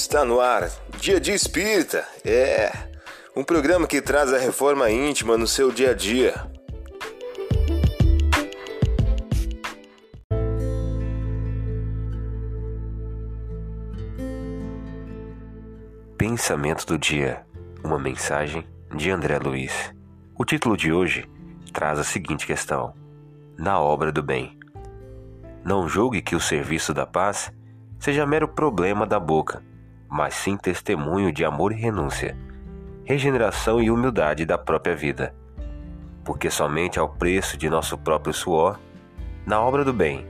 Está no ar, Dia de Espírita. É um programa que traz a reforma íntima no seu dia a dia. Pensamento do dia. Uma mensagem de André Luiz. O título de hoje traz a seguinte questão: Na obra do bem. Não julgue que o serviço da paz seja mero problema da boca, mas sim testemunho de amor e renúncia, regeneração e humildade da própria vida. Porque somente ao preço de nosso próprio suor, na obra do bem,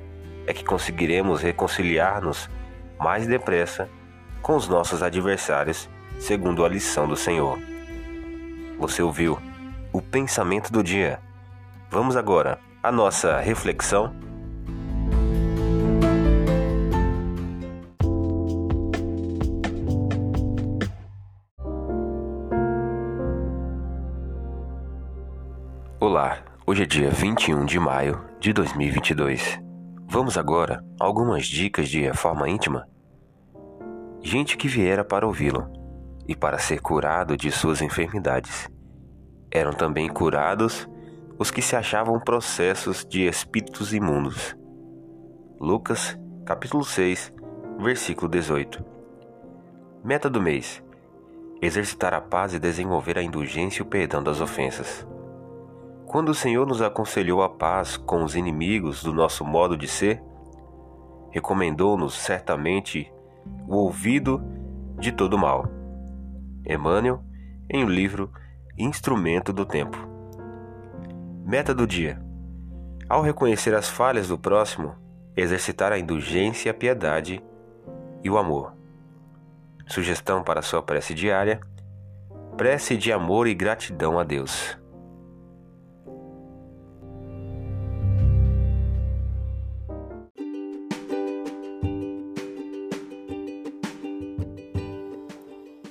é que conseguiremos reconciliar-nos mais depressa com os nossos adversários, segundo a lição do Senhor. Você ouviu o pensamento do dia. Vamos agora à nossa reflexão Olá, hoje é dia 21 de maio de 2022. Vamos agora a algumas dicas de reforma íntima? Gente que viera para ouvi-lo e para ser curado de suas enfermidades. Eram também curados os que se achavam processos de espíritos imundos. Lucas, capítulo 6, versículo 18. Meta do mês: exercitar a paz e desenvolver a indulgência e o perdão das ofensas. Quando o Senhor nos aconselhou a paz com os inimigos do nosso modo de ser, recomendou-nos certamente o ouvido de todo mal. Emmanuel, em o livro Instrumento do Tempo. Meta do dia: Ao reconhecer as falhas do próximo, exercitar a indulgência, a piedade e o amor. Sugestão para sua prece diária: prece de amor e gratidão a Deus.